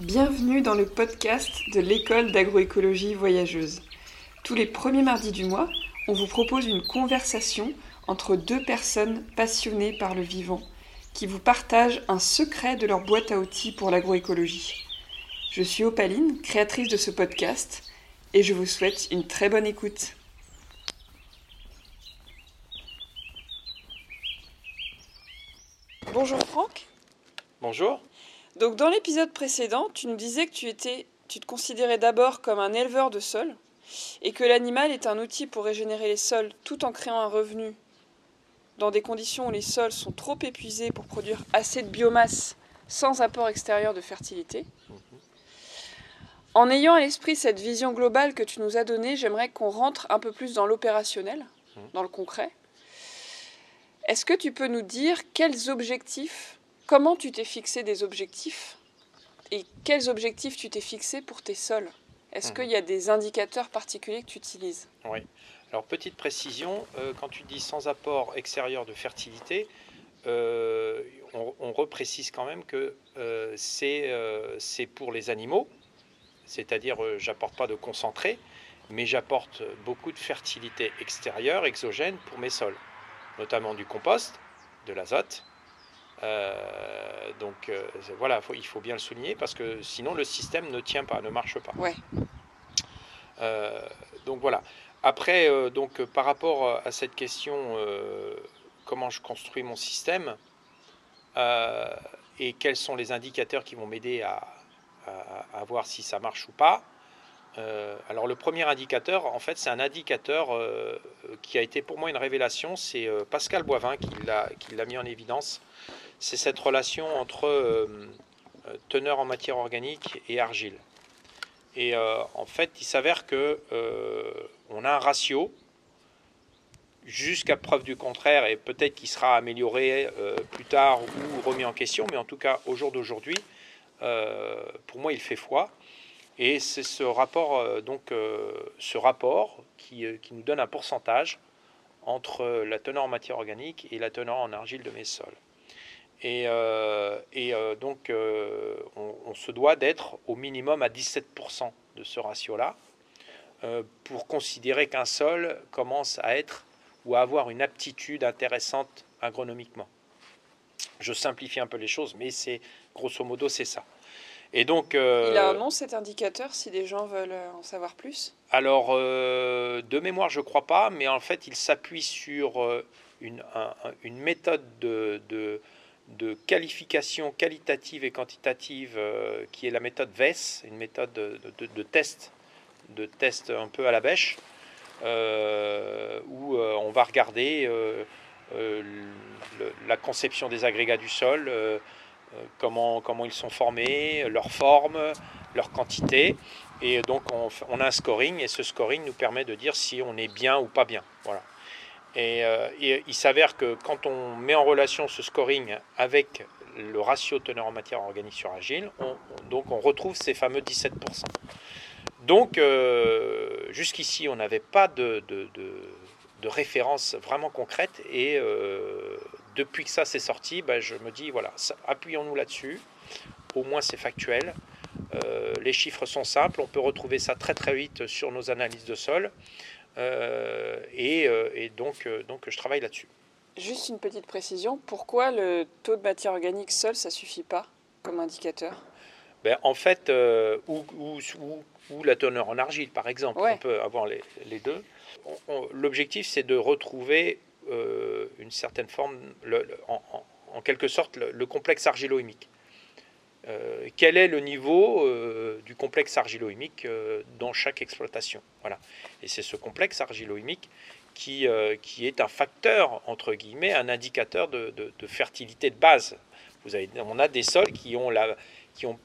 Bienvenue dans le podcast de l'école d'agroécologie voyageuse. Tous les premiers mardis du mois, on vous propose une conversation entre deux personnes passionnées par le vivant qui vous partagent un secret de leur boîte à outils pour l'agroécologie. Je suis Opaline, créatrice de ce podcast, et je vous souhaite une très bonne écoute. Bonjour Franck. Bonjour. Donc dans l'épisode précédent, tu nous disais que tu étais tu te considérais d'abord comme un éleveur de sol et que l'animal est un outil pour régénérer les sols tout en créant un revenu dans des conditions où les sols sont trop épuisés pour produire assez de biomasse sans apport extérieur de fertilité. En ayant à l'esprit cette vision globale que tu nous as donnée, j'aimerais qu'on rentre un peu plus dans l'opérationnel, dans le concret. Est-ce que tu peux nous dire quels objectifs, comment tu t'es fixé des objectifs et quels objectifs tu t'es fixé pour tes sols? Est-ce Mhm. qu'il y a des indicateurs particuliers que tu utilises? Oui. Alors, petite précision, euh, quand tu dis sans apport extérieur de fertilité, euh, on, on reprécise quand même que euh, c'est pour les animaux, c'est-à-dire j'apporte pas de concentré, mais j'apporte beaucoup de fertilité extérieure, exogène pour mes sols, notamment du compost, de l'azote. Euh, donc euh, voilà, faut- il faut bien le souligner parce que sinon le système ne tient pas, ne marche pas. Ouais. Euh, donc voilà. Après, donc, par rapport à cette question, comment je construis mon système et quels sont les indicateurs qui vont m'aider à, à- à voir si ça marche ou pas. Euh, alors le premier indicateur, en fait, c'est un indicateur euh, qui a été pour moi une révélation. C'est euh, Pascal Boivin qui l'a mis en évidence. C'est cette relation entre teneur en matière organique et argile. Et en fait, il s'avère que on a un ratio jusqu'à preuve du contraire, et peut-être qu'il sera amélioré plus tard ou remis en question, mais en tout cas au jour d'aujourd'hui, pour moi, il fait foi. Et c'est ce rapport, euh, donc euh, ce rapport qui, euh, qui nous donne un pourcentage entre la teneur en matière organique et la teneur en argile de mes sols. Et, et, donc, on, on se doit d'être au minimum à 17% de ce ratio-là pour considérer qu'un sol commence à être ou à avoir une aptitude intéressante agronomiquement. Je simplifie un peu les choses, mais c'est grosso modo c'est ça. Et donc, euh, Il a un nom cet indicateur si des gens veulent euh, en savoir plus? alors, euh, de mémoire, je crois pas, mais en fait, il s'appuie sur euh, une, un- un- une méthode de, de- de qualification qualitative et quantitative qui est la méthode VES, une méthode de, test, de test un peu à la bêche, où on va regarder le- la conception des agrégats du sol, comment, comment ils sont formés, leur forme, leur quantité. Et donc on, a un scoring et ce scoring nous permet de dire si on est bien ou pas bien. Voilà. Et, euh, il s'avère que quand on met en relation ce scoring avec le ratio teneur en matière organique sur agile, on, on- donc on retrouve ces fameux 17%. Donc euh, jusqu'ici on n'avait pas de, référence vraiment concrète et euh, depuis que ça s'est sorti, ben, je me dis voilà, appuyons-nous là-dessus, au moins c'est factuel. Euh, les chiffres sont simples, on peut retrouver ça très très vite sur nos analyses de sol. Euh, et, euh, et donc, donc je travaille là-dessus. Juste une petite précision, pourquoi le taux de matière organique seul, ça suffit pas comme indicateur? Ben, en fait, euh, ou, ou, ou- ou la teneur en argile, par exemple, Ouais. on peut avoir les, les deux. L'objectif, c'est de retrouver euh, une certaine forme, en, quelque sorte, le, le complexe argilo-humique. Euh, quel est le niveau euh, du complexe argilo-humique euh, dans chaque exploitation? Voilà. Et c'est ce complexe argilo-humique qui, qui est un facteur, entre guillemets, un indicateur de, fertilité de base. Vous avez, on a des sols qui ont, la, qui ont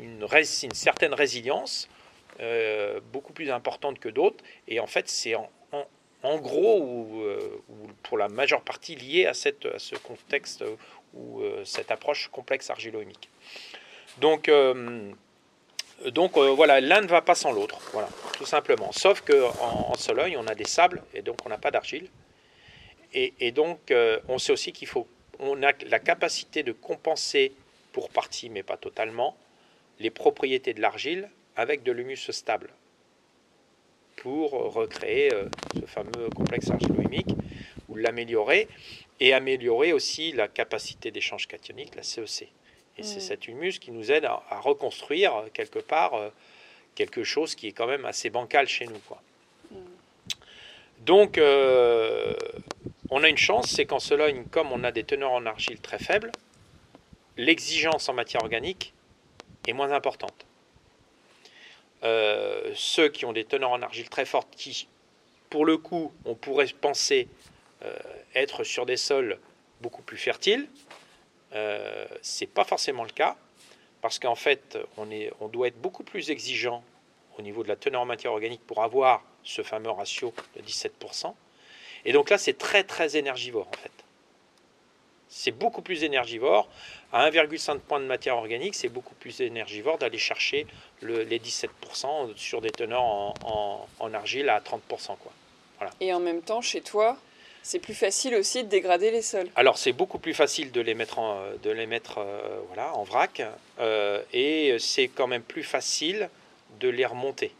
une, une certaine résilience, beaucoup plus importante que d'autres. Et en fait, c'est en, en- gros, ou, euh, ou pour la majeure partie, lié à, cette, à ce contexte ou euh, cette approche complexe argilo-humique. Donc, euh, donc voilà, l'un ne va pas sans l'autre, voilà, tout simplement. Sauf qu'en en, en on a des sables et donc on n'a pas d'argile. Et, donc, on sait aussi qu'il faut, on a la capacité de compenser pour partie, mais pas totalement, les propriétés de l'argile avec de l'humus stable pour recréer euh, ce fameux complexe argilo-humique ou l'améliorer et améliorer aussi la capacité d'échange cationique, la CEC. Et c'est cet humus qui nous aide à, reconstruire euh, quelque part euh, quelque chose qui est quand même assez bancal chez nous. Quoi. Mm. Donc, on a une chance, c'est qu'en Sologne, comme on a des teneurs en argile très faibles, l'exigence en matière organique est moins importante. Euh, ceux qui ont des teneurs en argile très fortes, qui, pour le coup, on pourrait penser euh, être sur des sols beaucoup plus fertiles, euh, ce n'est pas forcément le cas, parce qu'en fait, on, est, on doit être beaucoup plus exigeant au niveau de la teneur en matière organique pour avoir ce fameux ratio de 17%. Et donc là, c'est très très énergivore en fait. C'est beaucoup plus énergivore. À 1,5 point de matière organique, c'est beaucoup plus énergivore d'aller chercher les 17% sur des teneurs en, argile à 30%. Quoi. Voilà. Et en même temps, chez toi, c'est plus facile aussi de dégrader les sols. Alors c'est beaucoup plus facile de les mettre en, de les mettre, euh, voilà, en vrac euh, et c'est quand même plus facile de les remonter.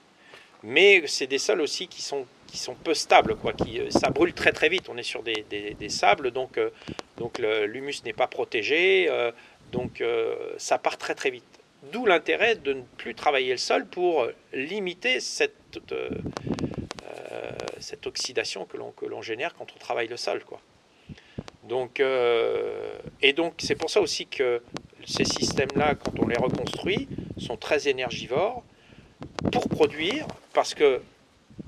Mais c'est des sols aussi qui sont qui sont peu stables, quoi, qui, euh, ça brûle très très vite. On est sur des, des, sables, donc, euh, donc l'humus n'est pas protégé, euh, donc ça part très très vite. D'où l'intérêt de ne plus travailler le sol pour limiter cette, cette oxydation que l'on, que l'on génère quand on travaille le sol. Quoi. Donc, et donc c'est pour ça aussi que ces systèmes-là, quand on les reconstruit, sont très énergivores pour produire, parce que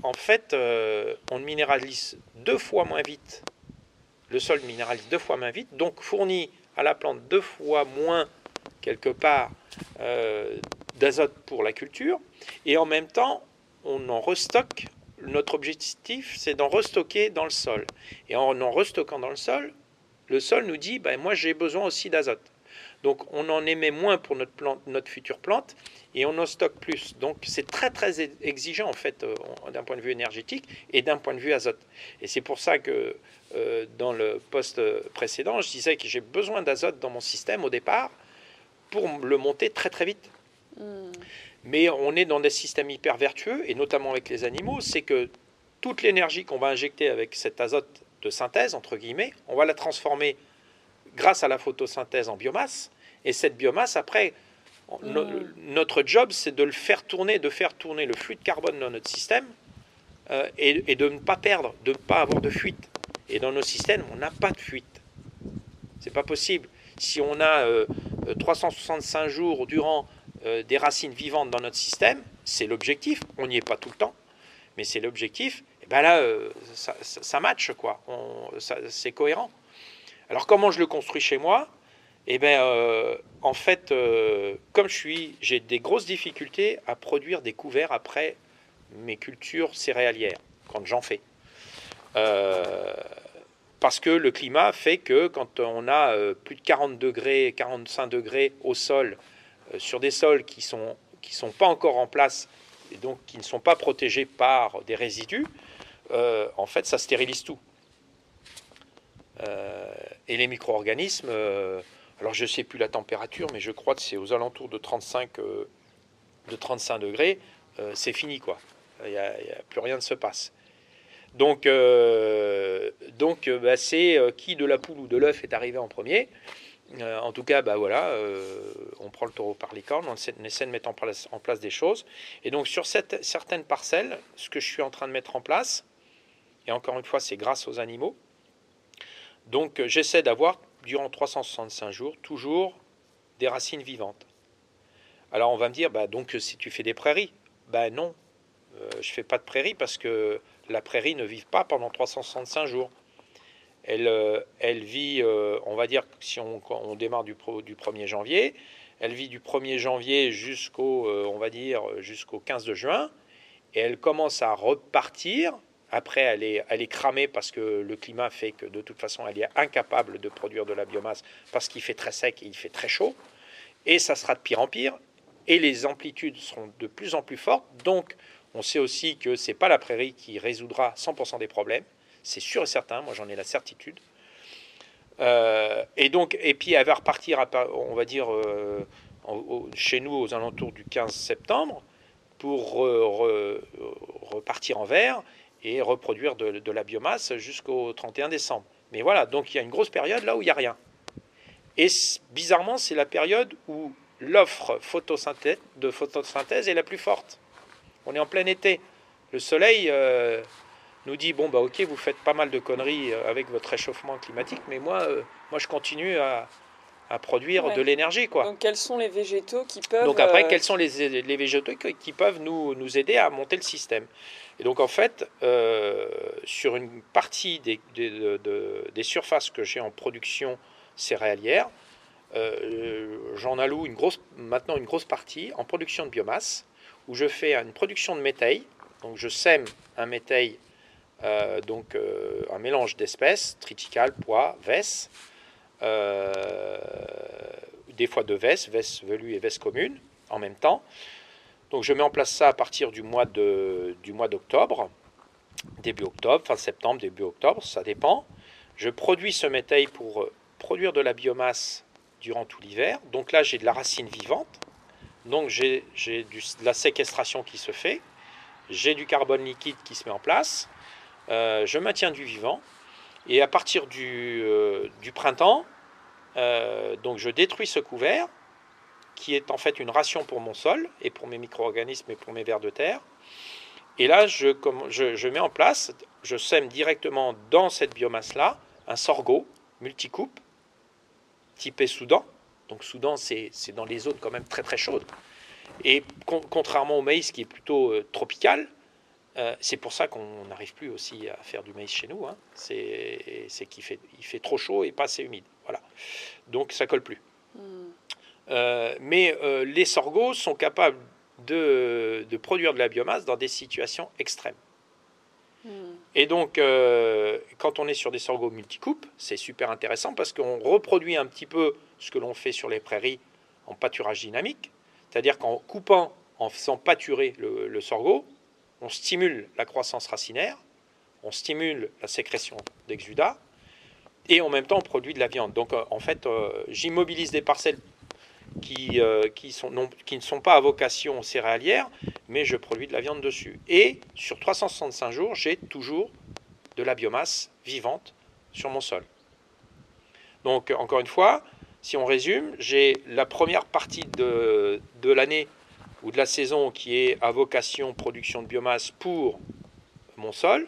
en fait, euh, on minéralise deux fois moins vite. Le sol minéralise deux fois moins vite, donc fournit à la plante deux fois moins, quelque part, euh, d'azote pour la culture. Et en même temps, on en restocke. Notre objectif, c'est d'en restocker dans le sol. Et en en restockant dans le sol, le sol nous dit, ben, moi j'ai besoin aussi d'azote. Donc on en émet moins pour notre, plante, notre future plante et on en stocke plus. Donc c'est très très exigeant en fait euh, d'un point de vue énergétique et d'un point de vue azote. Et c'est pour ça que euh, dans le poste précédent, je disais que j'ai besoin d'azote dans mon système au départ pour le monter très très vite. Hmm. Mais on est dans des systèmes hyper vertueux et notamment avec les animaux, c'est que toute l'énergie qu'on va injecter avec cet azote de synthèse, entre guillemets, on va la transformer grâce à la photosynthèse en biomasse. Et cette biomasse, après, mm. notre job, c'est de le faire tourner, de faire tourner le flux de carbone dans notre système euh, et, de ne pas perdre, de ne pas avoir de fuite. Et dans nos systèmes, on n'a pas de fuite. C'est pas possible. Si on a 365 euh, jours durant euh, des racines vivantes dans notre système, c'est l'objectif. On n'y est pas tout le temps, mais c'est l'objectif. Et ben là, ça, ça, match quoi. C'est cohérent. Alors comment je le construis chez moi? Eh bien, euh, en fait, euh, comme je suis, j'ai des grosses difficultés à produire des couverts après mes cultures céréalières, quand j'en fais. Euh, parce que le climat fait que quand on a plus de 40 degrés, 45 degrés au sol, sur des sols qui sont, qui sont pas encore en place et donc qui ne sont pas protégés par des résidus, en fait, ça stérilise tout. Et les micro-organismes, euh, alors je ne sais plus la température, mais je crois que c'est aux alentours de 35, euh, de 35 degrés, c'est fini quoi. N'y a, plus rien ne se passe. Donc, donc bah, c'est qui de la poule ou de l'œuf est arrivé en premier. en tout cas, bah voilà, on prend le taureau par les cornes, on essaie, de mettre en place, en place, des choses. Et donc sur cette, certaines parcelles, ce que je suis en train de mettre en place, et encore une fois, c'est grâce aux animaux, donc euh, j'essaie d'avoir, durant 365 jours, toujours des racines vivantes. Alors on va me dire, bah, donc si tu fais des prairies, ben non, euh, je ne fais pas de prairies parce que la prairie ne vit pas pendant 365 jours. Elle, euh, elle vit, on va dire, si on, on démarre du, du 1er janvier, elle vit du 1er janvier jusqu'au, on va dire, jusqu'au 15 de juin, et elle commence à repartir après, elle est, cramée parce que le climat fait que de toute façon, elle est incapable de produire de la biomasse parce qu'il fait très sec et il fait très chaud. Et ça sera de pire en pire. Et les amplitudes seront de plus en plus fortes. Donc, on sait aussi que ce n'est pas la prairie qui résoudra 100% des problèmes. C'est sûr et certain. Moi, j'en ai la certitude. Euh, et donc, et puis elle va repartir, on va dire, euh, chez nous aux alentours du 15 septembre pour repartir en vert et reproduire de, la biomasse jusqu'au 31 décembre. Mais voilà, donc il y a une grosse période là où il n'y a rien. Et bizarrement, c'est la période où l'offre de photosynthèse est la plus forte. On est en plein été. Le soleil euh, nous dit bon bah ok, vous faites pas mal de conneries euh, avec votre réchauffement climatique, mais moi, euh, moi je continue à, produire de l'énergie quoi. Donc quels sont les végétaux qui peuvent Donc après quels sont les, les végétaux qui peuvent nous, nous aider à monter le système? Et donc en fait sur une partie des, surfaces que j'ai en production céréalière, j'en alloue maintenant une grosse partie en production de biomasse où je fais une production de métail donc je sème un métail, euh, donc euh, un mélange d'espèces, triticale, pois, vesse, euh, des fois de vesse, vesse velue et vesse commune en même temps. Donc je mets en place ça à partir du mois du d'octobre, début octobre, fin septembre, début octobre, ça dépend. Je produis ce métail pour produire de la biomasse durant tout l'hiver. Donc là j'ai de la racine vivante, donc j'ai de la séquestration qui se fait. J'ai du carbone liquide qui se met en place, euh, je maintiens du vivant, et à partir du, euh, printemps, euh, donc je détruis ce couvert, qui est en fait une ration pour mon sol, et pour mes micro-organismes et pour mes vers de terre. Et là, je, je, mets en place, je sème directement dans cette biomasse-là un sorgho multicoupe, typé Soudan. Donc Soudan, c'est dans les zones quand même très très chaudes. Et contrairement au maïs qui est plutôt euh, tropical, euh, c'est pour ça qu'on n'arrive plus aussi à faire du maïs chez nous. Hein. C'est qu'il fait, il fait trop chaud et pas assez humide. Voilà. Donc ça colle plus. Hmm. Euh, mais les sorgho sont capables de, de, produire de la biomasse dans des situations extrêmes. Hmm. Et donc, quand on est sur des sorgho multicoupes, c'est super intéressant parce qu'on reproduit un petit peu ce que l'on fait sur les prairies en pâturage dynamique. C'est-à-dire qu'en coupant, en faisant pâturer le, sorgho, on stimule la croissance racinaire, on stimule la sécrétion d'exudats, et en même temps on produit de la viande. Donc euh, en fait, euh, j'immobilise des parcelles qui, euh, qui, ne sont pas à vocation céréalière, mais je produis de la viande dessus. Et sur 365 jours, j'ai toujours de la biomasse vivante sur mon sol. Donc encore une fois, si on résume, j'ai la première partie de, de l'année ou de la saison qui est à vocation production de biomasse pour mon sol,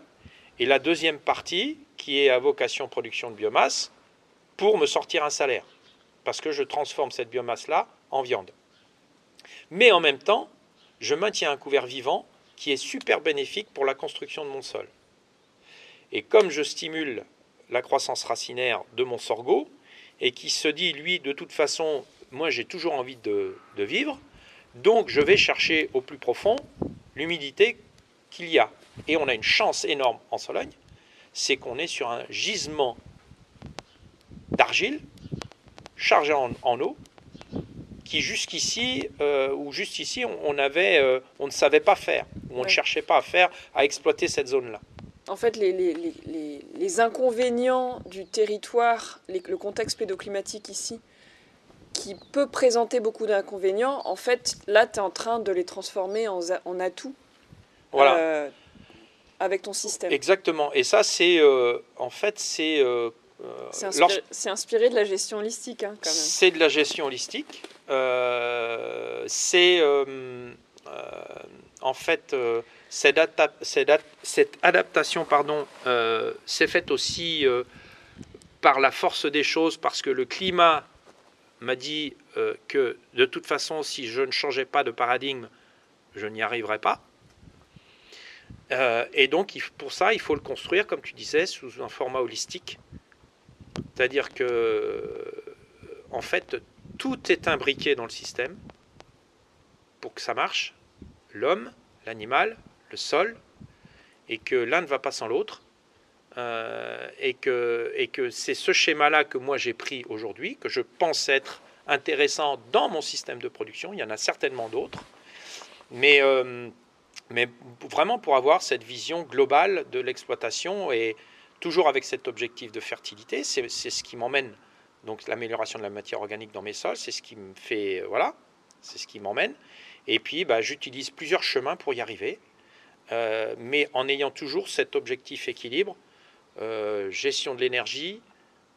et la deuxième partie qui est à vocation production de biomasse pour me sortir un salaire, parce que je transforme cette biomasse-là en viande. Mais en même temps, je maintiens un couvert vivant qui est super bénéfique pour la construction de mon sol. Et comme je stimule la croissance racinaire de mon sorgho, et qui se dit, lui, de toute façon, moi j'ai toujours envie de, vivre, donc je vais chercher au plus profond l'humidité qu'il y a. Et on a une chance énorme en Sologne, c'est qu'on est sur un gisement d'argile chargé en, eau, qui jusqu'ici, euh, ou juste ici, on, avait, euh, on ne savait pas faire, ou on ne cherchait pas à faire, à exploiter cette zone-là en fait, les, les, les, inconvénients du territoire, le contexte pédoclimatique ici, qui peut présenter beaucoup d'inconvénients, en fait, là, tu es en train de les transformer en, en atouts voilà. Euh, avec ton système. C'est-à-dire Et ça, c'est en fait, c'est. Euh, c'est inspiré, inspiré, de la gestion holistique, hein, quand même. C'est de la gestion holistique. c'est en fait cette, adaptation pardon, euh, s'est faite aussi euh, par la force des choses, parce que le climat m'a dit euh, que de toute façon, si je ne changeais pas de paradigme, je n'y arriverais pas. et donc, pour ça, il faut le construire, comme tu disais, sous un format holistique. C'est-à-dire que, en fait, tout est imbriqué dans le système pour que ça marche. L'homme, l'animal, le sol, et que l'un ne va pas sans l'autre, euh, et que, et que c'est ce schéma-là que moi j'ai pris aujourd'hui, que je pense être intéressant dans mon système de production. Il y en a certainement d'autres, mais, euh, mais vraiment pour avoir cette vision globale de l'exploitation et toujours avec cet objectif de fertilité, c'est ce qui m'emmène donc l'amélioration de la matière organique dans mes sols, c'est ce qui me fait voilà c'est ce qui m'emmène. Et puis, bah, j'utilise plusieurs chemins pour y arriver, euh, mais en ayant toujours cet objectif équilibre, euh, gestion de l'énergie,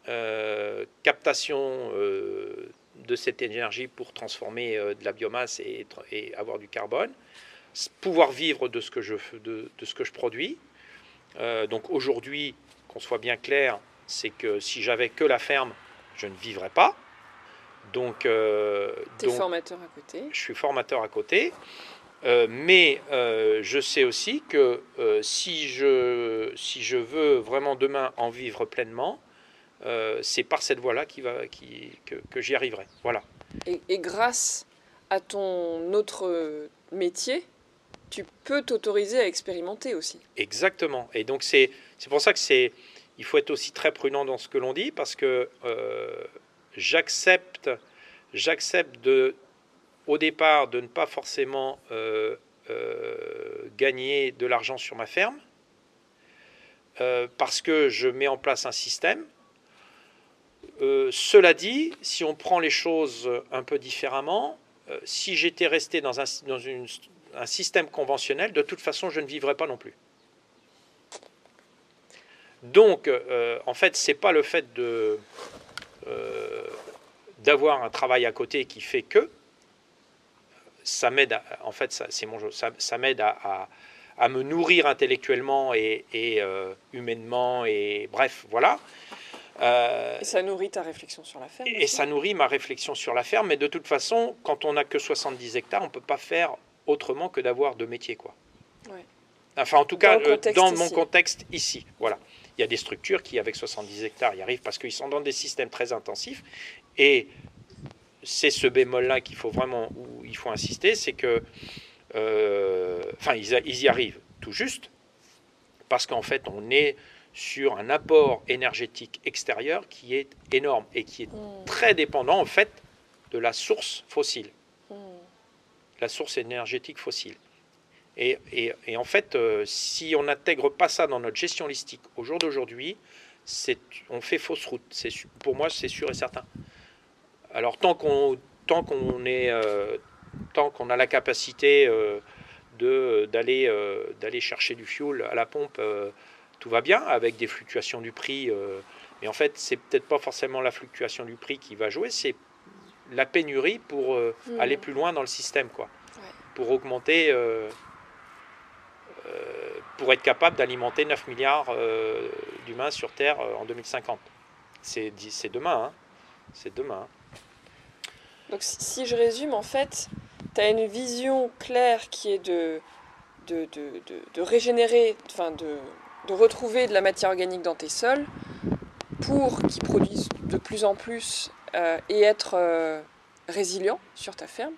euh, captation de cette énergie pour transformer de la biomasse et, avoir du carbone, pouvoir vivre de ce que je, de ce que je produis. donc aujourd'hui, qu'on soit bien clair, c'est que si j'avais que la ferme, je ne vivrais pas. Donc, euh, formateur à côté. Je suis formateur à côté. Euh, mais euh, je sais aussi que si, je, si je veux vraiment demain en vivre pleinement, c'est par cette voie-là qui va, qui, que, que j'y arriverai. Voilà. Et, et, grâce à ton autre métier, tu peux t'autoriser à expérimenter aussi. Exactement. Et donc c'est pour ça que c'est il faut être aussi très prudent dans ce que l'on dit parce que j'accepte, j'accepte de, au départ de ne pas forcément euh, euh, gagner de l'argent sur ma ferme, euh, parce que je mets en place un système. cela dit, si on prend les choses un peu différemment, si j'étais resté dans, un, dans une, un système conventionnel, de toute façon, je ne vivrais pas non plus. Donc, en fait, c'est pas le fait de, d'avoir un travail à côté qui fait que ça m'aide, en fait, ça, c'est mon ça, ça m'aide à, à, me nourrir intellectuellement et, et euh, humainement, et bref, voilà. Euh, et ça nourrit ta réflexion sur la ferme Et ça nourrit ma réflexion sur la ferme, mais de toute façon, quand on n'a que 70 hectares, on ne peut pas faire autrement que d'avoir deux métiers, quoi. Enfin, en tout cas, euh, dans mon contexte ici, voilà. Il y a des structures qui, avec 70 hectares, y arrivent parce qu'ils sont dans des systèmes très intensifs et c'est ce bémol-là qu'il faut vraiment, où il faut insister, c'est que, euh, enfin, ils, y arrivent tout juste, parce qu'en fait, on est sur un apport énergétique extérieur qui est énorme et qui est mmh. très dépendant, en fait, de la source fossile, mmh. La source énergétique fossile. Et, en fait, euh, si on n'intègre pas ça dans notre gestion listique au jour d'aujourd'hui, on fait fausse route. Pour moi, c'est sûr et certain. Alors tant qu'on euh, a la capacité euh, d'aller chercher du fuel à la pompe, tout va bien avec des fluctuations du prix. mais en fait, c'est peut-être pas forcément la fluctuation du prix qui va jouer, c'est la pénurie pour mmh. aller plus loin dans le système, quoi, pour augmenter. pour être capable d'alimenter 9 milliards d'humains sur Terre en 2050. C'est demain, hein. c'est demain. Hein. Donc si je résume, en fait, tu as une vision claire qui est de, de, de, de, régénérer, enfin de, de retrouver de la matière organique dans tes sols pour qu'ils produisent de plus en plus euh, et être euh, résilient sur ta ferme,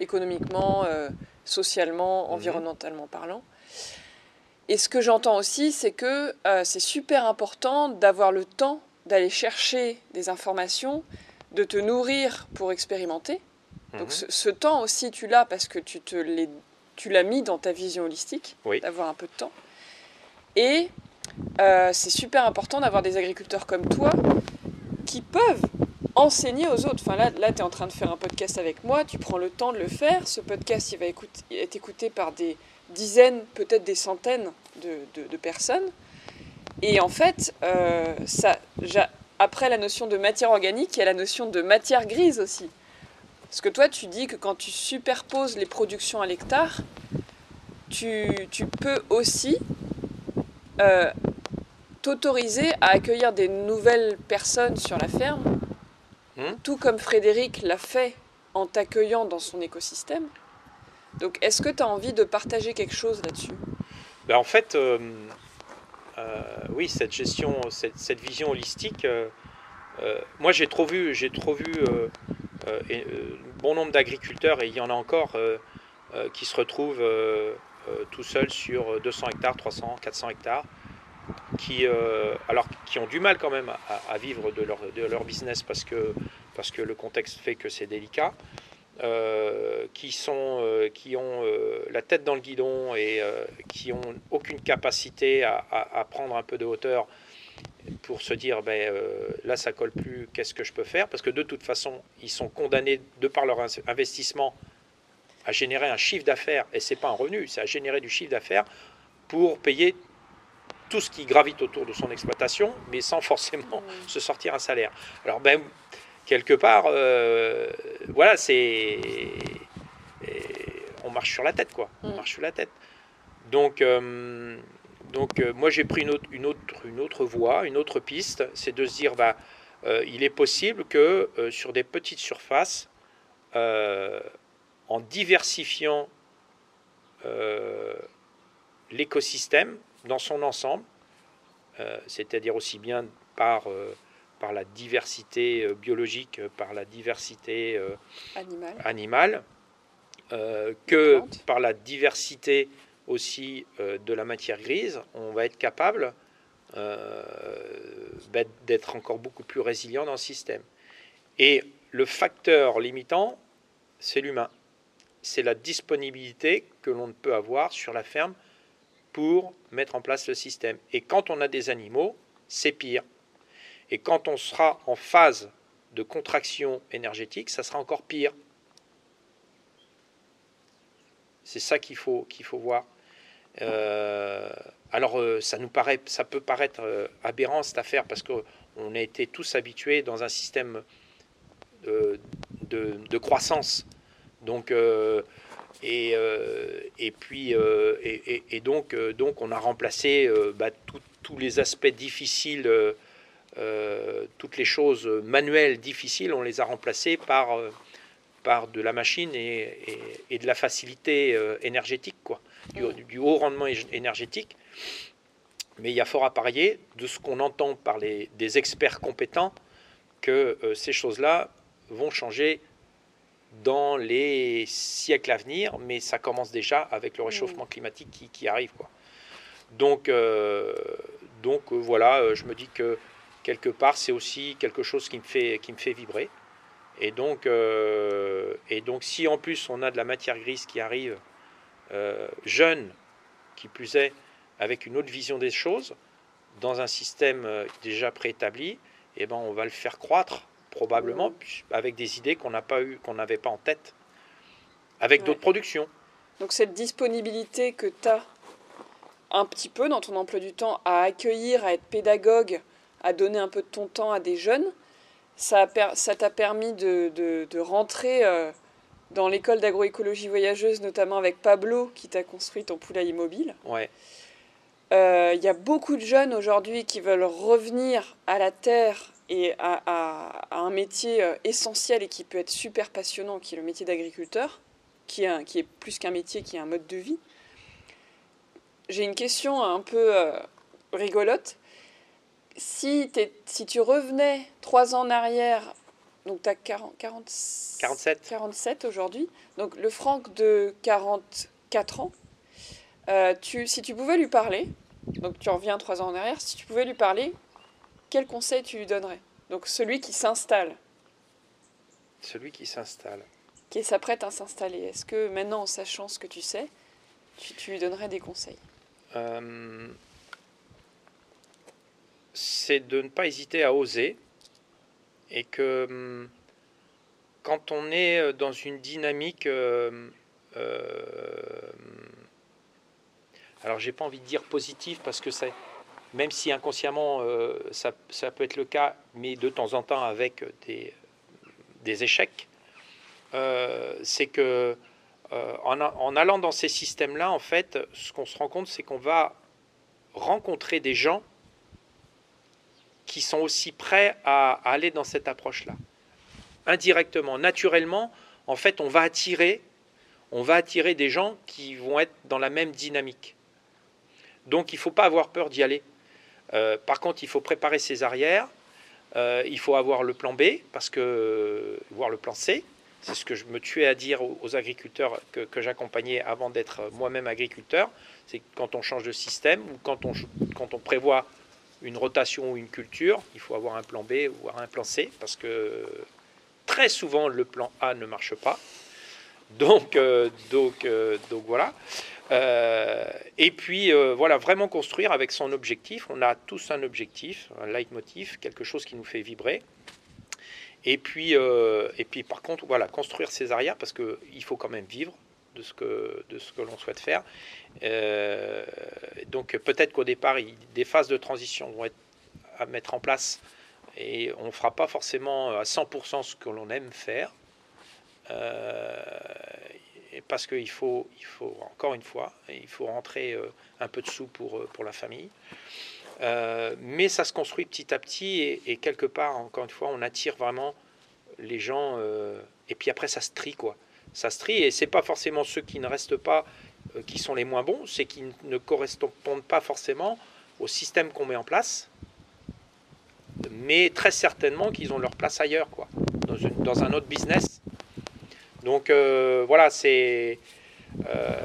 économiquement, euh, socialement, mhm. environnementalement parlant. Et ce que j'entends aussi, c'est que c'est super important d'avoir le temps d'aller chercher des informations de te nourrir pour expérimenter. Donc mhm. ce, temps aussi, tu l'as parce que tu, te tu l'as mis dans ta vision holistique, d'avoir un peu de temps. Et c'est super important d'avoir des agriculteurs comme toi qui peuvent enseigner aux autres. Enfin là, là tu es en train de faire un podcast avec moi, tu prends le temps de le faire. Ce podcast, il va être écouté par des dizaines, peut-être des centaines de, personnes. Et en fait, euh, après la notion de matière organique, il y a la notion de matière grise aussi. Parce que toi, tu dis que quand tu superposes les productions à l'hectare, tu, peux aussi euh, t'autoriser à accueillir des nouvelles personnes sur la ferme, hmm. tout comme Frédéric l'a fait en t'accueillant dans son écosystème. Donc, est-ce que tu as envie de partager quelque chose là-dessus? Ben, En fait, euh, euh, oui, cette gestion, cette, vision holistique, euh, euh, moi j'ai trop vu, j'ai trop vu bon nombre d'agriculteurs, et il y en a encore, qui se retrouvent tout seuls sur 200 hectares, 300, 400 hectares, qui, alors, qui ont du mal quand même à, vivre de leur, de leur, business parce que, parce que le contexte fait que c'est délicat. Euh, qui, sont, euh, qui ont euh, la tête dans le guidon et qui ont aucune capacité à, à, prendre un peu de hauteur pour se dire ben, euh, là ça colle plus, qu'est-ce que je peux faire? Parce que de toute façon, ils sont condamnés de par leur investissement à générer un chiffre d'affaires, et c'est pas un revenu, c'est à générer du chiffre d'affaires pour payer tout ce qui gravite autour de son exploitation, mais sans forcément se sortir un salaire. Alors ben quelque part, euh, voilà, c'est on marche sur la tête quoi, on mmh. marche sur la tête. Donc euh, donc euh, moi j'ai pris une autre, une, autre, une autre voie, une autre piste, c'est de se dire bah, il est possible que sur des petites surfaces, en diversifiant l'écosystème dans son ensemble, c'est-à-dire aussi bien par, par la diversité biologique, par la diversité animale, que par la diversité aussi euh, de la matière grise, on va être capable euh, d'être encore beaucoup plus résilient dans le système. Et le facteur limitant, c'est l'humain. C'est la disponibilité que l'on peut avoir sur la ferme pour mettre en place le système. Et quand on a des animaux, c'est pire. Et quand on sera en phase de contraction énergétique, ça sera encore pire. C'est ça qu'il faut, faut voir. Euh, alors, euh, ça nous paraît, ça peut paraître euh, aberrant cette affaire parce qu'on a été tous habitués dans un système de, de, croissance. Donc, et, et, puis, et, et, donc, donc, on a remplacé bah, tous les aspects difficiles, toutes les choses manuelles difficiles, on les a remplacés par par de la machine et, et, de la facilité énergétique, quoi du, haut rendement énergétique. Mais il y a fort à parier de ce qu'on entend par les, des experts compétents que euh, ces choses-là vont changer dans les siècles à venir, mais ça commence déjà avec le réchauffement climatique qui, qui arrive. Quoi. Donc, euh, donc euh, voilà, je me dis que quelque part, c'est aussi quelque chose qui me fait, qui me fait vibrer. Et donc, et donc, si en plus on a de la matière grise qui arrive euh, jeune, qui plus est, avec une autre vision des choses, dans un système euh, déjà préétabli, eh ben, on va le faire croître probablement avec des idées qu'on n'a pas eu, qu'on n'avait pas en tête, avec d'autres productions. Donc cette disponibilité que tu as un petit peu dans ton emploi du temps à accueillir, à être pédagogue, à donner un peu de ton temps à des jeunes, ça t'a permis de, de, rentrer euh, dans l'école d'agroécologie voyageuse, notamment avec Pablo, qui t'a construit ton poulailler mobile. Ouais. Euh, il y a beaucoup de jeunes aujourd'hui qui veulent revenir à la terre et à, un métier euh, essentiel et qui peut être super passionnant, qui est le métier d'agriculteur, qui, est qui est plus qu'un métier, qui est un mode de vie. J'ai une question un peu euh, rigolote. Si, si tu revenais trois ans en arrière donc tu as 40, 47. 47 aujourd'hui. Donc le Franck de 44 ans, euh, tu, si tu pouvais lui parler, donc tu reviens trois ans en arrière, si tu pouvais lui parler, quel conseil tu lui donnerais? Donc celui qui s'installe. Celui qui s'installe. Qui s'apprête à s'installer. Est-ce que maintenant, en sachant ce que tu sais, tu, lui donnerais des conseils? Euh, C'est de ne pas hésiter à oser et que hum, quand on est euh, dans une dynamique, euh, euh, alors j'ai pas envie de dire positive parce que c'est, même si inconsciemment ça, ça, peut être le cas, mais de temps en temps avec des, échecs, c'est que en, en, allant dans ces systèmes-là, en fait, ce qu'on se rend compte, c'est qu'on va rencontrer des gens qui sont aussi prêts à, aller dans cette approche-là. Indirectement, naturellement, en fait, on va attirer des gens qui vont être dans la même dynamique. Donc, il ne faut pas avoir peur d'y aller. Euh, par contre, il faut préparer ses arrières. Euh, il faut avoir le plan B, parce que voir le plan C, c'est ce que je me tuais à dire aux, agriculteurs que, j'accompagnais avant d'être moi-même agriculteur. C'est quand on change de système ou quand on, quand on prévoit une rotation ou une culture, il faut avoir un plan B ou un plan C, parce que très souvent le plan A ne marche pas. Donc, euh, donc, donc voilà. Euh, et puis euh, voilà, vraiment construire avec son objectif. On a tous un objectif, un leitmotiv, quelque chose qui nous fait vibrer. Et puis, euh, et puis par contre, voilà, construire ses arrières parce qu'il faut quand même vivre de ce que, de ce que l'on souhaite faire. donc peut-être qu'au départ, des phases de transition vont être à mettre en place et on ne fera pas forcément à 100% ce que l'on aime faire. Euh, parce qu'il faut, il faut, encore une fois, il faut rentrer euh, un peu de sous pour, euh, pour la famille. mais ça se construit petit à petit et, quelque part, encore une fois, on attire vraiment les gens. et puis après, ça se trie, quoi. Ça se trie et c'est pas forcément ceux qui ne restent pas qui sont les moins bons, c'est qui ne correspondent pas forcément au système qu'on met en place mais très certainement qu'ils ont leur place ailleurs, quoi, dans, dans un autre business. Donc euh, voilà, c'est euh,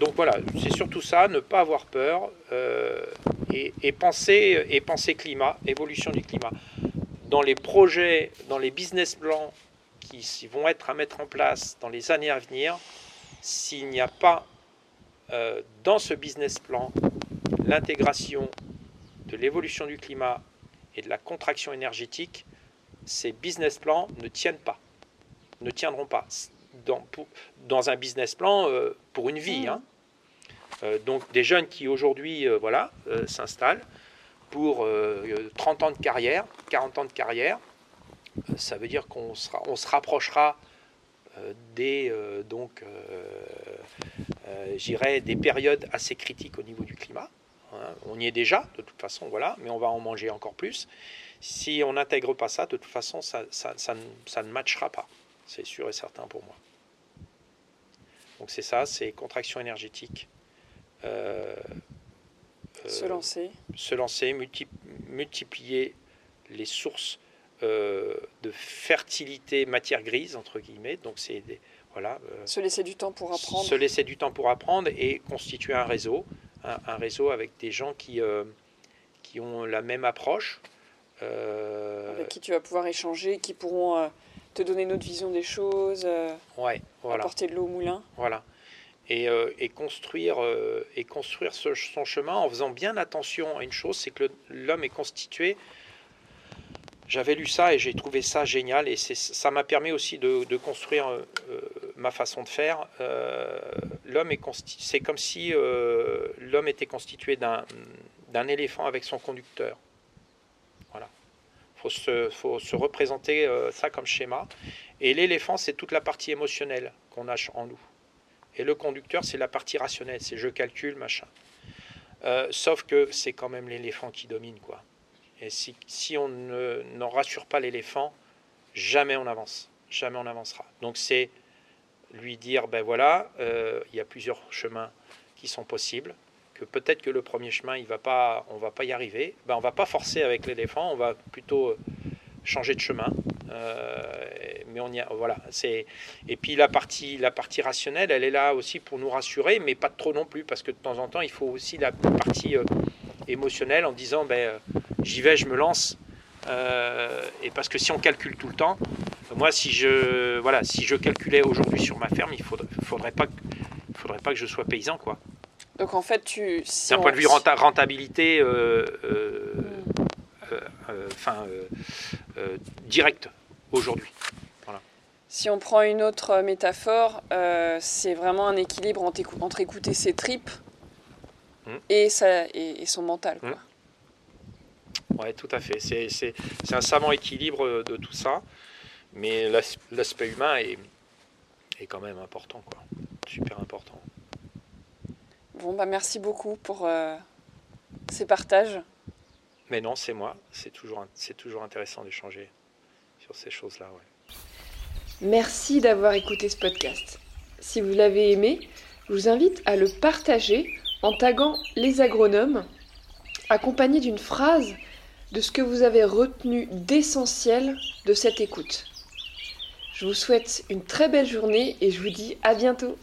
donc voilà, c'est surtout ça, ne pas avoir peur euh, et, penser et penser climat, évolution du climat. Dans les projets, dans les business plans qui vont être à mettre en place dans les années à venir, s'il n'y a pas dans ce business plan l'intégration de l'évolution du climat et de la contraction énergétique, ces business plans ne tiennent pas, ne tiendront pas dans, dans un business plan euh, pour une vie. Mmh. Hein. Euh, donc des jeunes qui aujourd'hui euh, voilà, s'installent pour 30 ans de carrière, 40 ans de carrière, ça veut dire qu'on on se rapprochera des, donc, des périodes assez critiques au niveau du climat. Hein. On y est déjà, de toute façon, voilà, mais on va en manger encore plus. Si on n'intègre pas ça, de toute façon, ça, ça, ne matchera pas. C'est sûr et certain pour moi. Donc c'est ça, c'est contraction énergétique. Euh, se lancer. Euh, se lancer, multiplier les sources euh, de fertilité matière grise, entre guillemets. Donc c'est voilà. se laisser du temps pour apprendre. Se laisser du temps pour apprendre et constituer un réseau un, réseau avec des gens qui, euh, qui ont la même approche. Euh, avec qui tu vas pouvoir échanger, qui pourront euh, te donner une autre vision des choses, ouais, voilà. apporter de l'eau au moulin. Voilà. Et, et, construire, et construire son chemin en faisant bien attention à une chose, c'est que l'homme est constitué j'avais lu ça et j'ai trouvé ça génial et ça m'a permis aussi de, construire euh, euh, ma façon de faire. Euh, l'homme est c'est comme si l'homme était constitué d'un éléphant avec son conducteur. Faut se, faut se représenter ça comme schéma. Et l'éléphant, c'est toute la partie émotionnelle qu'on a en nous. Et le conducteur, c'est la partie rationnelle, c'est je calcule, machin. sauf que c'est quand même l'éléphant qui domine, quoi. Et si, on n'en rassure pas l'éléphant, jamais on avance. Jamais on avancera. Donc c'est lui dire, ben voilà, euh, il y a plusieurs chemins qui sont possibles, peut-être que le premier chemin, il va pas, on va pas y arriver. Ben, on va pas forcer avec l'éléphant, on va plutôt euh, changer de chemin. Euh, mais on y voilà, et puis la partie, rationnelle, elle est là aussi pour nous rassurer, mais pas trop non plus, parce que de temps en temps, il faut aussi la partie émotionnelle en disant, ben j'y vais, je me lance. Euh, et parce que si on calcule tout le temps, moi, si je, calculais aujourd'hui sur ma ferme, il ne faudrait, faudrait, pas, faudrait pas que je sois paysan. quoi. Donc en fait, tu. D'un point de vue rentabilité, euh, euh, enfin, direct aujourd'hui. Voilà. Si on prend une autre métaphore, c'est vraiment un équilibre entre, écouter ses tripes mmh. et, son mental. Quoi. Mmh. Oui, tout à fait. C'est un savant équilibre de tout ça, mais l'aspect humain est, est, quand même important, quoi. super important. Bon, bah merci beaucoup pour euh, ces partages. Mais non, c'est moi. C'est toujours, toujours intéressant d'échanger sur ces choses-là. Ouais. Merci d'avoir écouté ce podcast. Si vous l'avez aimé, je vous invite à le partager en taguant les agronomes, accompagné d'une phrase de ce que vous avez retenu d'essentiel de cette écoute. Je vous souhaite une très belle journée et je vous dis à bientôt.